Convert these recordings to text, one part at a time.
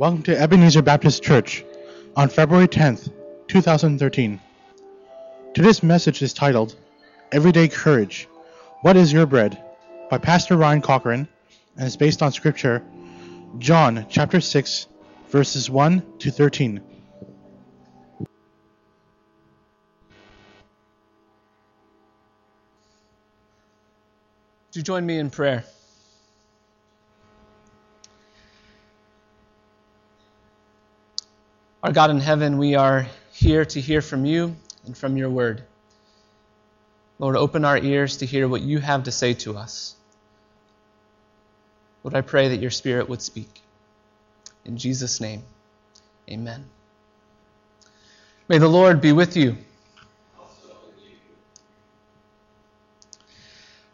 Welcome to Ebenezer Baptist Church on February 10th, 2013. Today's message is titled Everyday Courage What is Your Bread? by Pastor Ryan Cochran and is based on scripture John chapter 6 verses 1 to 13. Would you join me in prayer? Our God in heaven, we are here to hear from you and from your word. Lord, open our ears to hear what you have to say to us. Lord, I pray that your Spirit would speak. In Jesus' name, amen. May the Lord be with you.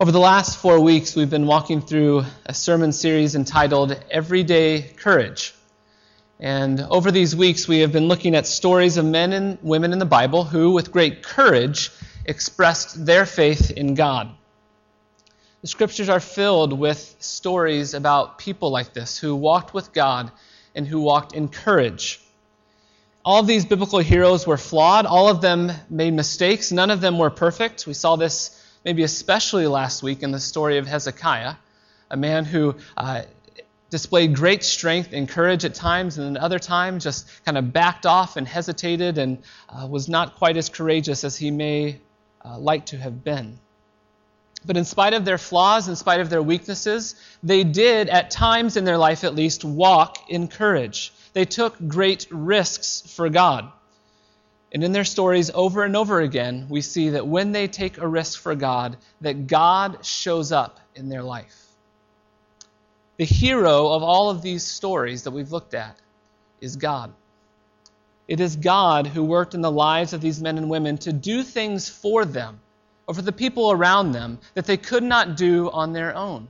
Over the last four weeks, we've been walking through a sermon series entitled Everyday Courage. And over these weeks, we have been looking at stories of men and women in the Bible who, with great courage, expressed their faith in God. The scriptures are filled with stories about people like this who walked with God and who walked in courage. All of these biblical heroes were flawed. All of them made mistakes. None of them were perfect. We saw this maybe especially last week in the story of Hezekiah, a man who uh, displayed great strength and courage at times, and at other times just kind of backed off and hesitated and uh, was not quite as courageous as he may uh, like to have been. But in spite of their flaws, in spite of their weaknesses, they did, at times in their life at least, walk in courage. They took great risks for God. And in their stories over and over again, we see that when they take a risk for God, that God shows up in their life. The hero of all of these stories that we've looked at is God. It is God who worked in the lives of these men and women to do things for them or for the people around them that they could not do on their own.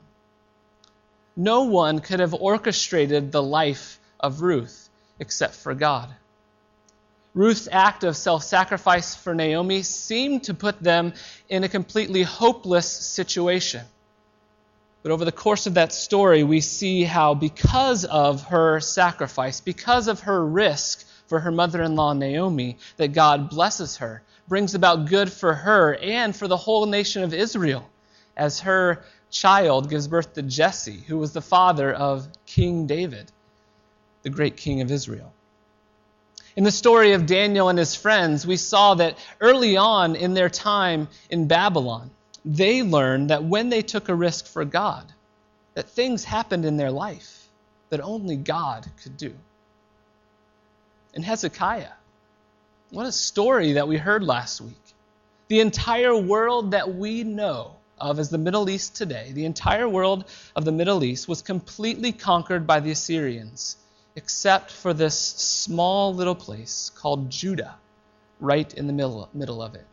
No one could have orchestrated the life of Ruth except for God. Ruth's act of self sacrifice for Naomi seemed to put them in a completely hopeless situation. But over the course of that story, we see how, because of her sacrifice, because of her risk for her mother in law Naomi, that God blesses her, brings about good for her and for the whole nation of Israel, as her child gives birth to Jesse, who was the father of King David, the great king of Israel. In the story of Daniel and his friends, we saw that early on in their time in Babylon, they learned that when they took a risk for God, that things happened in their life that only God could do. And Hezekiah, what a story that we heard last week. The entire world that we know of as the Middle East today, the entire world of the Middle East was completely conquered by the Assyrians, except for this small little place called Judah, right in the middle, middle of it.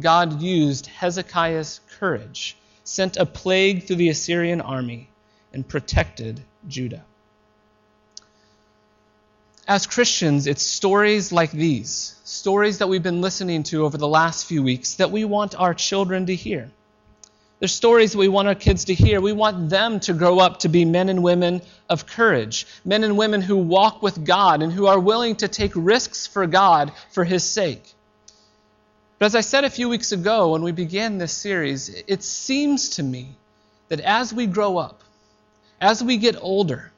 God used Hezekiah's courage, sent a plague through the Assyrian army, and protected Judah. As Christians, it's stories like these, stories that we've been listening to over the last few weeks, that we want our children to hear. They're stories we want our kids to hear. We want them to grow up to be men and women of courage, men and women who walk with God and who are willing to take risks for God for His sake. But as I said a few weeks ago when we began this series, it seems to me that as we grow up, as we get older,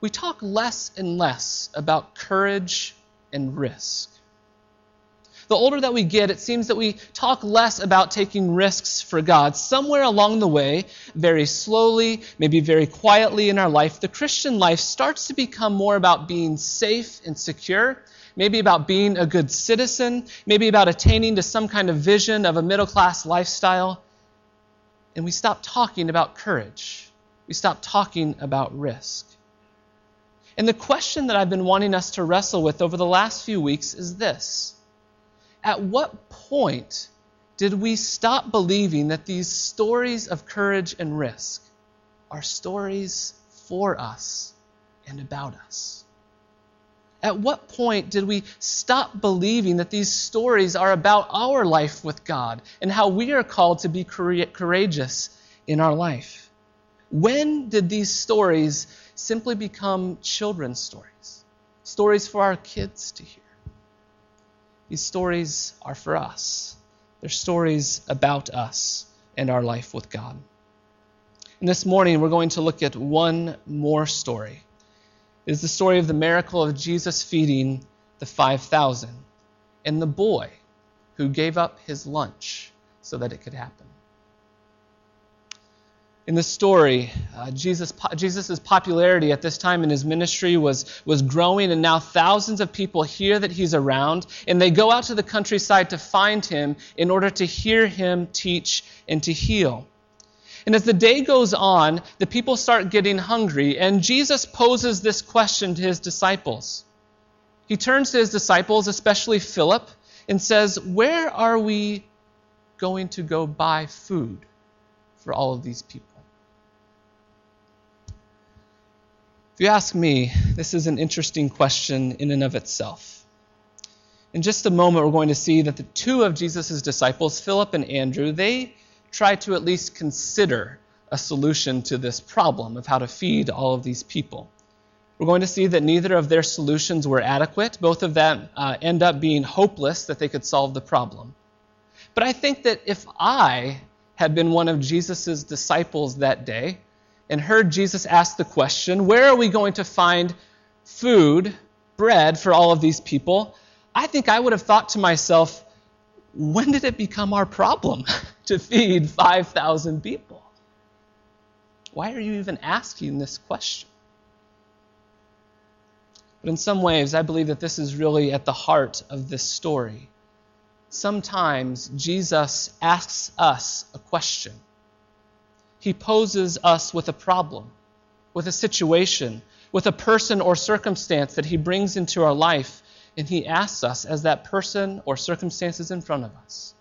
we talk less and less about courage and risk. The older that we get, it seems that we talk less about taking risks for God. Somewhere along the way, very slowly, maybe very quietly in our life, the Christian life starts to become more about being safe and secure maybe about being a good citizen, maybe about attaining to some kind of vision of a middle class lifestyle. And we stop talking about courage. We stop talking about risk. And the question that I've been wanting us to wrestle with over the last few weeks is this At what point did we stop believing that these stories of courage and risk are stories for us and about us? At what point did we stop believing that these stories are about our life with God and how we are called to be courageous in our life? When did these stories simply become children's stories? Stories for our kids to hear. These stories are for us. They're stories about us and our life with God. And this morning, we're going to look at one more story. Is the story of the miracle of Jesus feeding the 5,000 and the boy who gave up his lunch so that it could happen. In the story, uh, Jesus' Jesus' popularity at this time in his ministry was, was growing, and now thousands of people hear that he's around, and they go out to the countryside to find him in order to hear him teach and to heal. And as the day goes on, the people start getting hungry, and Jesus poses this question to his disciples. He turns to his disciples, especially Philip, and says, Where are we going to go buy food for all of these people? If you ask me, this is an interesting question in and of itself. In just a moment, we're going to see that the two of Jesus' disciples, Philip and Andrew, they try to at least consider a solution to this problem of how to feed all of these people. We're going to see that neither of their solutions were adequate. Both of them uh, end up being hopeless that they could solve the problem. But I think that if I had been one of Jesus' disciples that day, and heard Jesus ask the question, Where are we going to find food, bread for all of these people? I think I would have thought to myself, When did it become our problem to feed 5,000 people? Why are you even asking this question? But in some ways, I believe that this is really at the heart of this story. Sometimes Jesus asks us a question he poses us with a problem, with a situation, with a person or circumstance that He brings into our life, and He asks us, as that person or circumstances in front of us,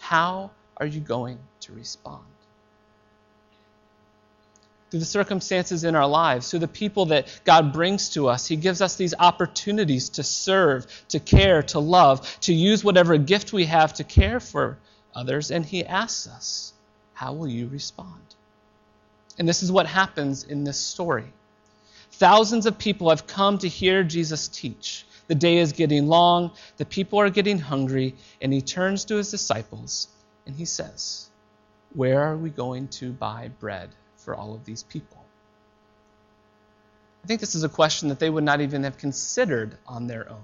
how are you going to respond? Through the circumstances in our lives, through the people that God brings to us, He gives us these opportunities to serve, to care, to love, to use whatever gift we have to care for others, and He asks us, How will you respond? And this is what happens in this story. Thousands of people have come to hear Jesus teach. The day is getting long, the people are getting hungry, and he turns to his disciples and he says, Where are we going to buy bread for all of these people? I think this is a question that they would not even have considered on their own.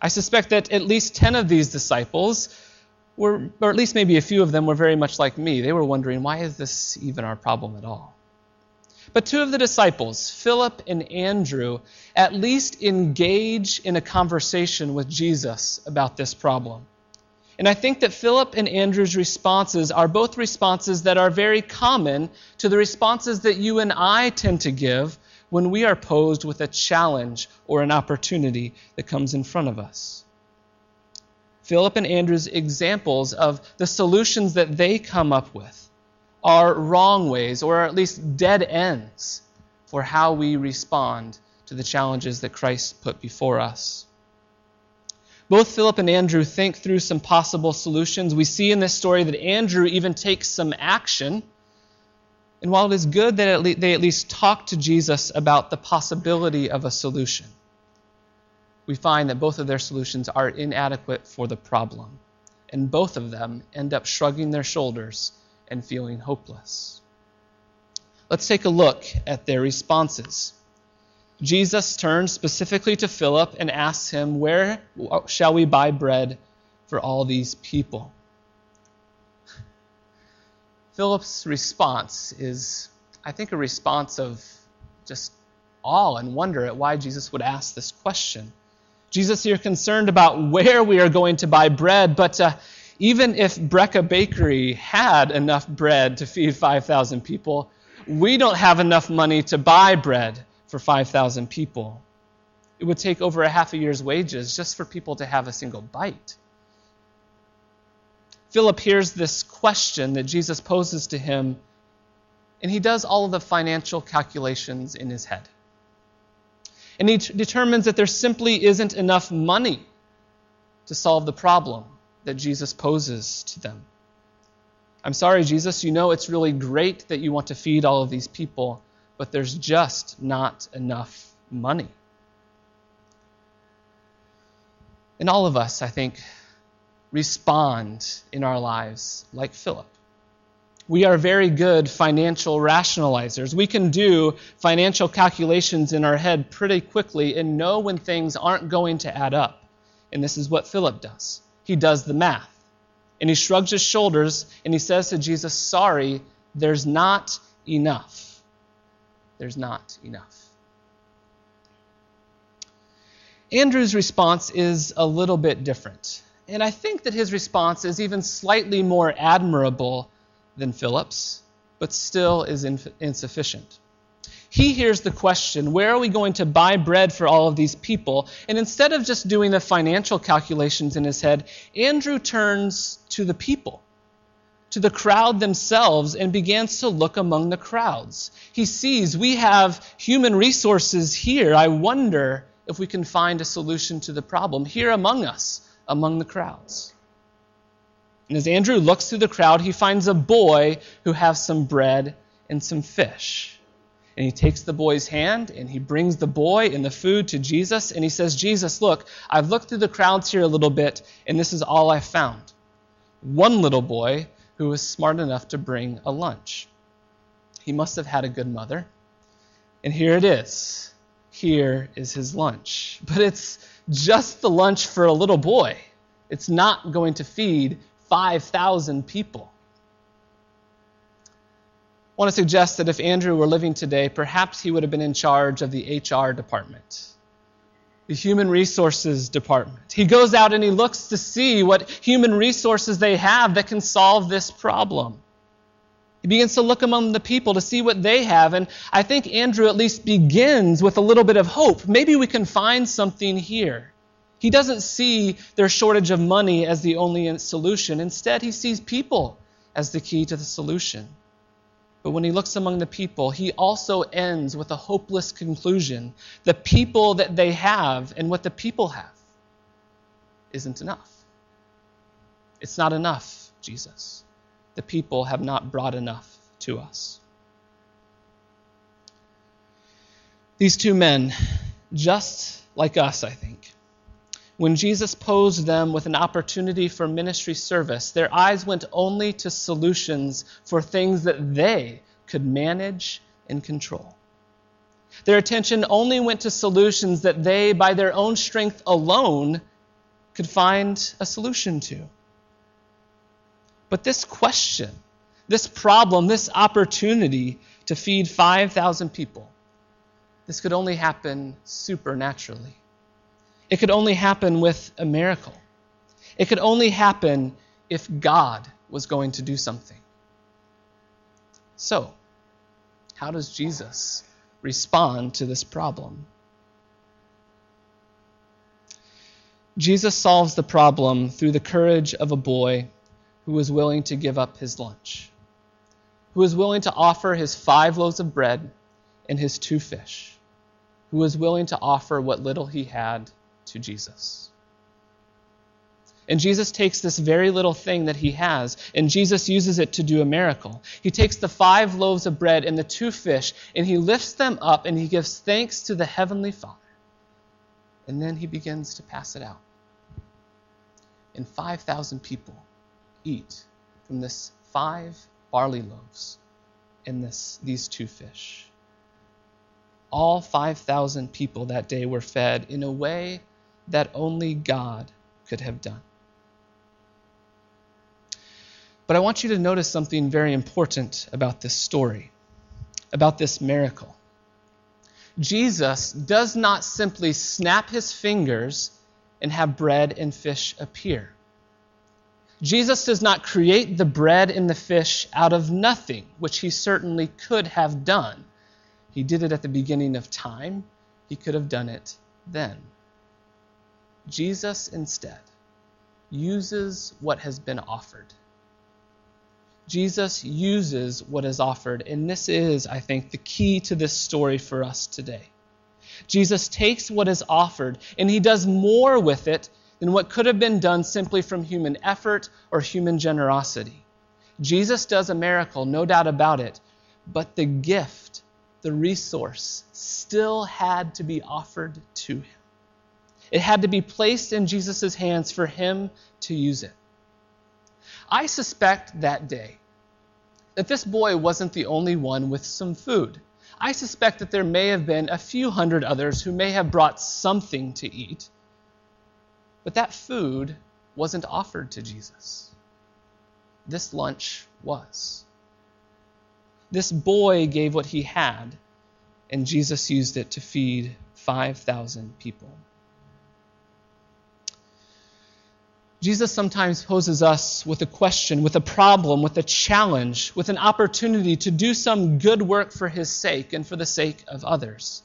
I suspect that at least 10 of these disciples were, or at least maybe a few of them were very much like me. They were wondering, why is this even our problem at all? But two of the disciples, Philip and Andrew, at least engage in a conversation with Jesus about this problem. And I think that Philip and Andrew's responses are both responses that are very common to the responses that you and I tend to give when we are posed with a challenge or an opportunity that comes in front of us. Philip and Andrew's examples of the solutions that they come up with are wrong ways, or at least dead ends, for how we respond to the challenges that Christ put before us. Both Philip and Andrew think through some possible solutions. We see in this story that Andrew even takes some action. And while it is good that they at least talk to Jesus about the possibility of a solution, we find that both of their solutions are inadequate for the problem. And both of them end up shrugging their shoulders and feeling hopeless. Let's take a look at their responses. Jesus turns specifically to Philip and asks him, Where shall we buy bread for all these people? Philip's response is, I think, a response of just awe and wonder at why Jesus would ask this question. Jesus here concerned about where we are going to buy bread, but uh, even if Brecca Bakery had enough bread to feed 5,000 people, we don't have enough money to buy bread for 5,000 people. It would take over a half a year's wages just for people to have a single bite. Philip hears this question that Jesus poses to him, and he does all of the financial calculations in his head and he t- determines that there simply isn't enough money to solve the problem that Jesus poses to them. I'm sorry, Jesus, you know it's really great that you want to feed all of these people, but there's just not enough money. And all of us, I think, respond in our lives like Philip. We are very good financial rationalizers. We can do financial calculations in our head pretty quickly and know when things aren't going to add up. And this is what Philip does. He does the math. And he shrugs his shoulders and he says to Jesus, Sorry, there's not enough. There's not enough. Andrew's response is a little bit different. And I think that his response is even slightly more admirable than Philip's, but still is insufficient. He hears the question, where are we going to buy bread for all of these people? And instead of just doing the financial calculations in his head, Andrew turns to the people, to the crowd themselves, and begins to look among the crowds. He sees we have human resources here. I wonder if we can find a solution to the problem here among us, among the crowds. And as Andrew looks through the crowd, he finds a boy who has some bread and some fish. And he takes the boy's hand and he brings the boy and the food to Jesus. And he says, Jesus, look, I've looked through the crowds here a little bit, and this is all I found. One little boy who was smart enough to bring a lunch. He must have had a good mother. And here it is here is his lunch. But it's just the lunch for a little boy. It's not going to feed 5,000 people. Want to suggest that if Andrew were living today, perhaps he would have been in charge of the HR department, the human resources department. He goes out and he looks to see what human resources they have that can solve this problem. He begins to look among the people to see what they have. And I think Andrew at least begins with a little bit of hope. Maybe we can find something here. He doesn't see their shortage of money as the only solution. Instead, he sees people as the key to the solution. But when he looks among the people, he also ends with a hopeless conclusion. The people that they have and what the people have isn't enough. It's not enough, Jesus the people have not brought enough to us. These two men, just like us, I think, when Jesus posed them with an opportunity for ministry service, their eyes went only to solutions for things that they could manage and control. Their attention only went to solutions that they, by their own strength alone, could find a solution to. But this question, this problem, this opportunity to feed 5,000 people, this could only happen supernaturally. It could only happen with a miracle. It could only happen if God was going to do something. So, how does Jesus respond to this problem? Jesus solves the problem through the courage of a boy who was willing to give up his lunch, who was willing to offer his five loaves of bread and his two fish, who was willing to offer what little he had to Jesus. And Jesus takes this very little thing that he has, and Jesus uses it to do a miracle. He takes the five loaves of bread and the two fish, and he lifts them up and he gives thanks to the Heavenly Father. And then he begins to pass it out. And 5,000 people eat from this five barley loaves and this, these two fish. All 5,000 people that day were fed in a way that only God could have done. But I want you to notice something very important about this story, about this miracle. Jesus does not simply snap his fingers and have bread and fish appear. Jesus does not create the bread and the fish out of nothing, which he certainly could have done. He did it at the beginning of time, he could have done it then. Jesus instead uses what has been offered. Jesus uses what is offered, and this is, I think, the key to this story for us today. Jesus takes what is offered and he does more with it than what could have been done simply from human effort or human generosity. Jesus does a miracle, no doubt about it, but the gift, the resource, still had to be offered to him. It had to be placed in Jesus' hands for him to use it. I suspect that day that this boy wasn't the only one with some food. I suspect that there may have been a few hundred others who may have brought something to eat. But that food wasn't offered to Jesus. This lunch was. This boy gave what he had, and Jesus used it to feed 5,000 people. Jesus sometimes poses us with a question, with a problem, with a challenge, with an opportunity to do some good work for his sake and for the sake of others.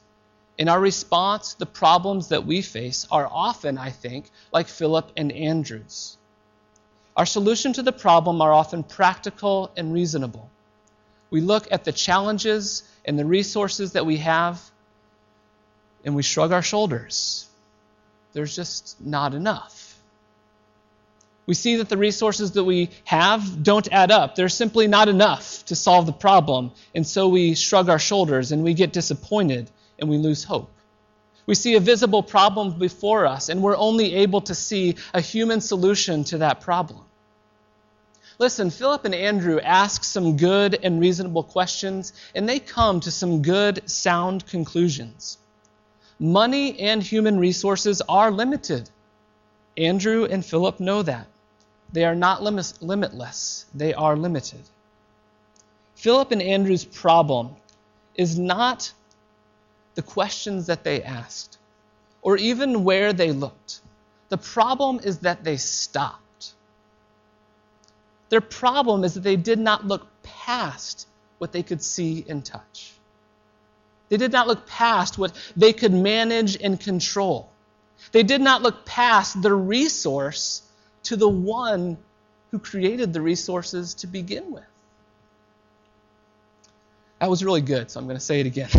In our response, the problems that we face are often, I think, like Philip and Andrew's. Our solution to the problem are often practical and reasonable. We look at the challenges and the resources that we have, and we shrug our shoulders. There's just not enough. We see that the resources that we have don't add up. They're simply not enough to solve the problem. And so we shrug our shoulders and we get disappointed and we lose hope. We see a visible problem before us and we're only able to see a human solution to that problem. Listen, Philip and Andrew ask some good and reasonable questions and they come to some good, sound conclusions. Money and human resources are limited. Andrew and Philip know that. They are not limitless, they are limited. Philip and Andrew's problem is not the questions that they asked or even where they looked. The problem is that they stopped. Their problem is that they did not look past what they could see and touch. They did not look past what they could manage and control. They did not look past the resource to the one who created the resources to begin with. That was really good, so I'm going to say it again.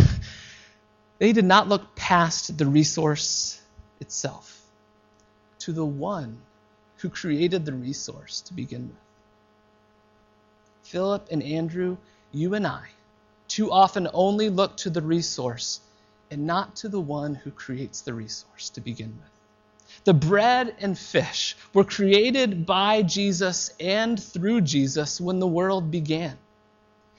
they did not look past the resource itself to the one who created the resource to begin with. Philip and Andrew, you and I, too often only look to the resource and not to the one who creates the resource to begin with. The bread and fish were created by Jesus and through Jesus when the world began.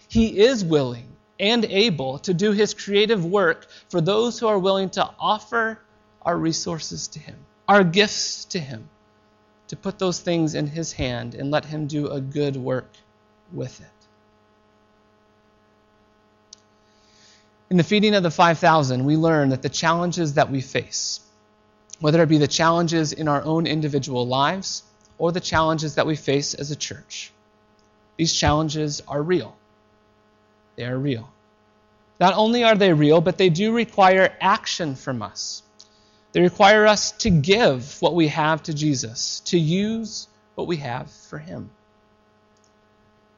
He is willing and able to do his creative work for those who are willing to offer our resources to him, our gifts to him, to put those things in his hand and let him do a good work with it. In the feeding of the 5,000, we learn that the challenges that we face, whether it be the challenges in our own individual lives or the challenges that we face as a church. These challenges are real. They are real. Not only are they real, but they do require action from us. They require us to give what we have to Jesus, to use what we have for Him.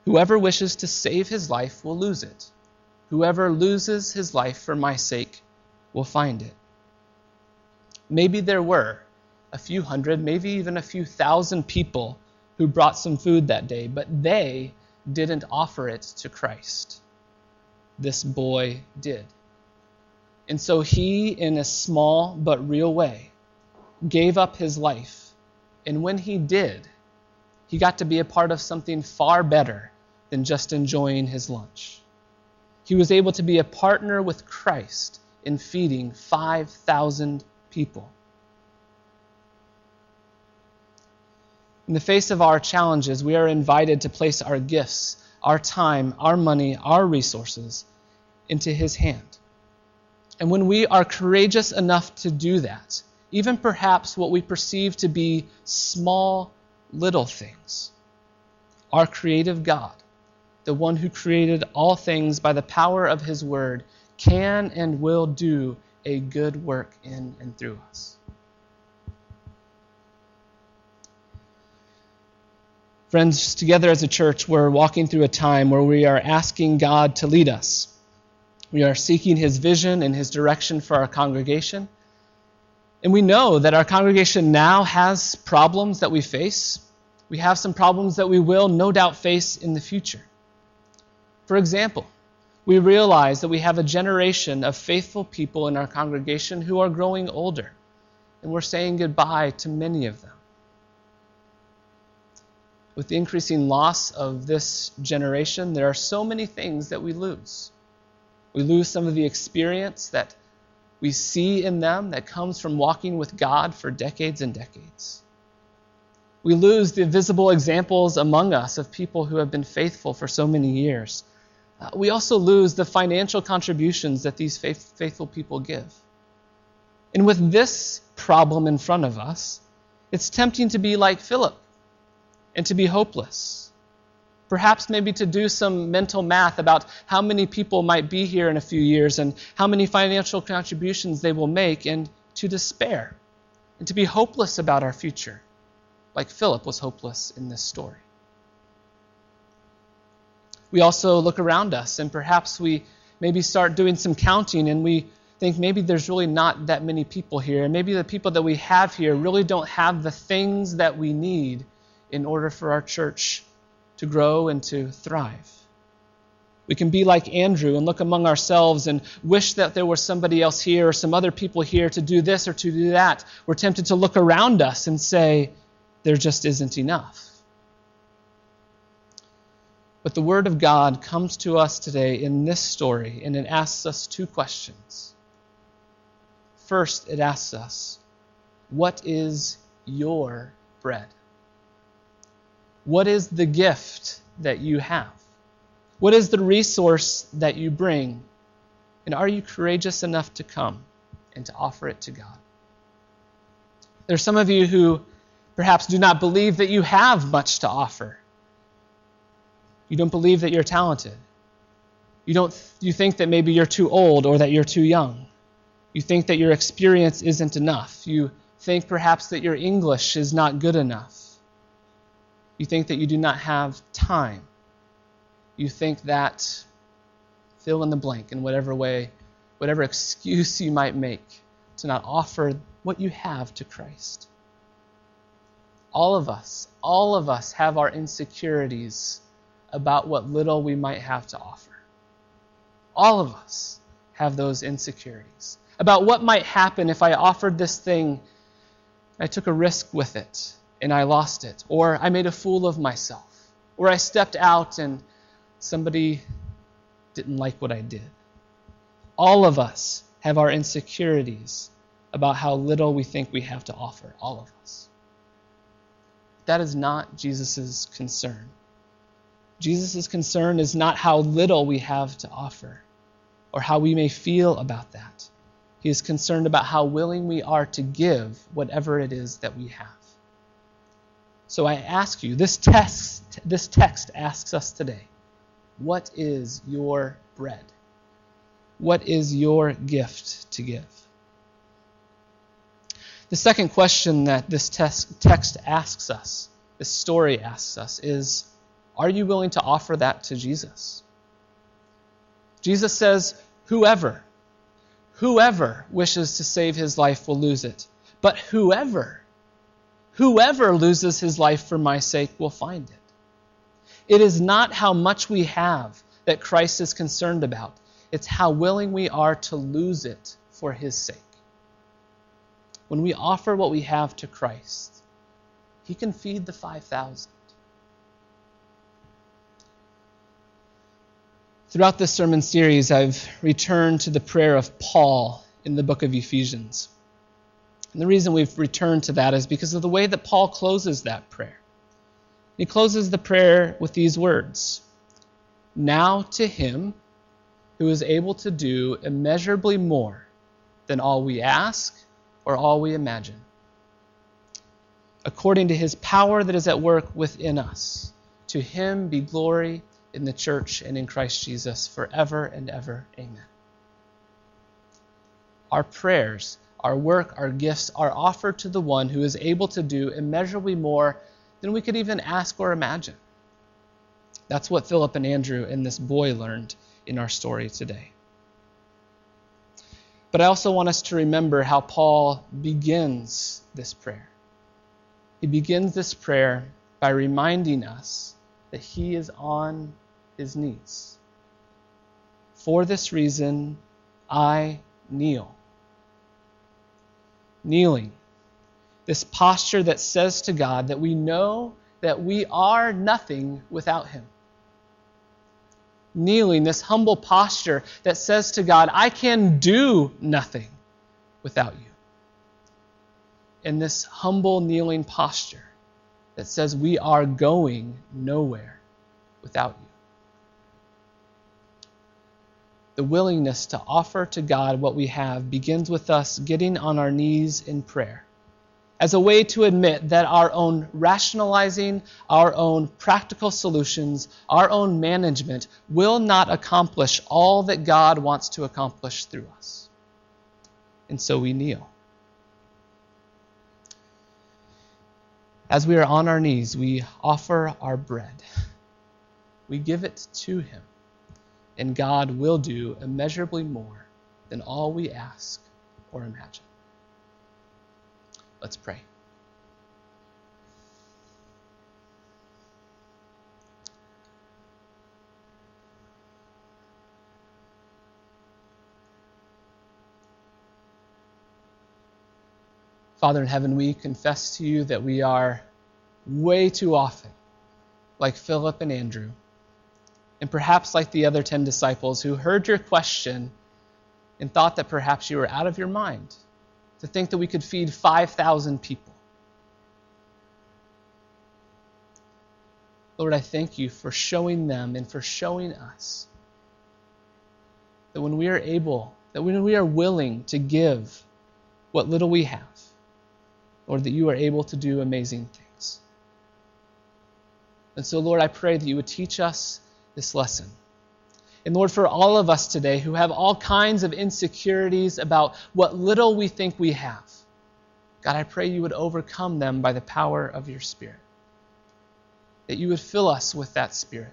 Whoever wishes to save his life will lose it. Whoever loses his life for my sake will find it. Maybe there were a few hundred, maybe even a few thousand people who brought some food that day, but they didn't offer it to Christ. This boy did. And so he, in a small but real way, gave up his life. And when he did, he got to be a part of something far better than just enjoying his lunch. He was able to be a partner with Christ in feeding 5,000 people. In the face of our challenges, we are invited to place our gifts, our time, our money, our resources into His hand. And when we are courageous enough to do that, even perhaps what we perceive to be small, little things, our creative God, the one who created all things by the power of His word, can and will do a good work in and through us. Friends, together as a church, we're walking through a time where we are asking God to lead us. We are seeking His vision and His direction for our congregation. And we know that our congregation now has problems that we face. We have some problems that we will no doubt face in the future. For example, we realize that we have a generation of faithful people in our congregation who are growing older, and we're saying goodbye to many of them. With the increasing loss of this generation, there are so many things that we lose. We lose some of the experience that we see in them that comes from walking with God for decades and decades. We lose the visible examples among us of people who have been faithful for so many years. Uh, we also lose the financial contributions that these faith, faithful people give. And with this problem in front of us, it's tempting to be like Philip and to be hopeless. Perhaps maybe to do some mental math about how many people might be here in a few years and how many financial contributions they will make, and to despair and to be hopeless about our future, like Philip was hopeless in this story we also look around us and perhaps we maybe start doing some counting and we think maybe there's really not that many people here. And maybe the people that we have here really don't have the things that we need in order for our church to grow and to thrive. We can be like Andrew and look among ourselves and wish that there was somebody else here or some other people here to do this or to do that. We're tempted to look around us and say, there just isn't enough. But the Word of God comes to us today in this story, and it asks us two questions. First, it asks us, What is your bread? What is the gift that you have? What is the resource that you bring? And are you courageous enough to come and to offer it to God? There are some of you who perhaps do not believe that you have much to offer. You don't believe that you're talented. You, don't, you think that maybe you're too old or that you're too young. You think that your experience isn't enough. You think perhaps that your English is not good enough. You think that you do not have time. You think that fill in the blank in whatever way, whatever excuse you might make to not offer what you have to Christ. All of us, all of us have our insecurities about what little we might have to offer. All of us have those insecurities about what might happen if I offered this thing, I took a risk with it and I lost it, or I made a fool of myself, or I stepped out and somebody didn't like what I did. All of us have our insecurities about how little we think we have to offer, all of us. That is not Jesus' concern. Jesus' concern is not how little we have to offer or how we may feel about that. He is concerned about how willing we are to give whatever it is that we have. So I ask you, this text, this text asks us today, what is your bread? What is your gift to give? The second question that this text asks us, this story asks us, is are you willing to offer that to Jesus? Jesus says, Whoever, whoever wishes to save his life will lose it. But whoever, whoever loses his life for my sake will find it. It is not how much we have that Christ is concerned about, it's how willing we are to lose it for his sake. When we offer what we have to Christ, he can feed the 5,000. Throughout this sermon series, I've returned to the prayer of Paul in the book of Ephesians. And the reason we've returned to that is because of the way that Paul closes that prayer. He closes the prayer with these words Now to him who is able to do immeasurably more than all we ask or all we imagine, according to his power that is at work within us. To him be glory in the church and in Christ Jesus forever and ever. Amen. Our prayers, our work, our gifts are offered to the one who is able to do immeasurably more than we could even ask or imagine. That's what Philip and Andrew and this boy learned in our story today. But I also want us to remember how Paul begins this prayer. He begins this prayer by reminding us that he is on his knees. For this reason, I kneel. Kneeling, this posture that says to God that we know that we are nothing without him. Kneeling, this humble posture that says to God, I can do nothing without you. In this humble kneeling posture that says we are going nowhere without you. The willingness to offer to God what we have begins with us getting on our knees in prayer as a way to admit that our own rationalizing, our own practical solutions, our own management will not accomplish all that God wants to accomplish through us. And so we kneel. As we are on our knees, we offer our bread. We give it to Him, and God will do immeasurably more than all we ask or imagine. Let's pray. Father in heaven, we confess to you that we are way too often like Philip and Andrew, and perhaps like the other ten disciples who heard your question and thought that perhaps you were out of your mind to think that we could feed 5,000 people. Lord, I thank you for showing them and for showing us that when we are able, that when we are willing to give what little we have, Lord, that you are able to do amazing things. And so, Lord, I pray that you would teach us this lesson. And Lord, for all of us today who have all kinds of insecurities about what little we think we have, God, I pray you would overcome them by the power of your Spirit. That you would fill us with that Spirit.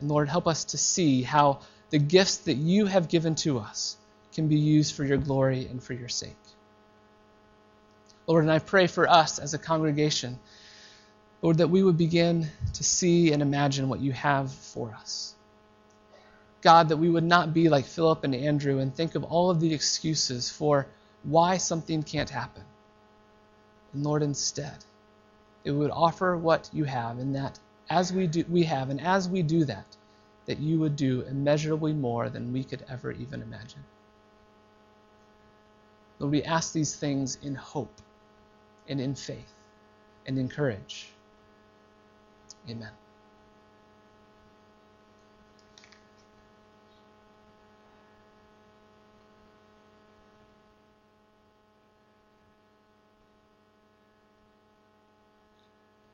And Lord, help us to see how the gifts that you have given to us can be used for your glory and for your sake. Lord, and I pray for us as a congregation, Lord, that we would begin to see and imagine what you have for us. God, that we would not be like Philip and Andrew and think of all of the excuses for why something can't happen. And Lord, instead, it would offer what you have, and that as we do, we have, and as we do that, that you would do immeasurably more than we could ever even imagine. Lord, we ask these things in hope and in faith and in courage. Amen.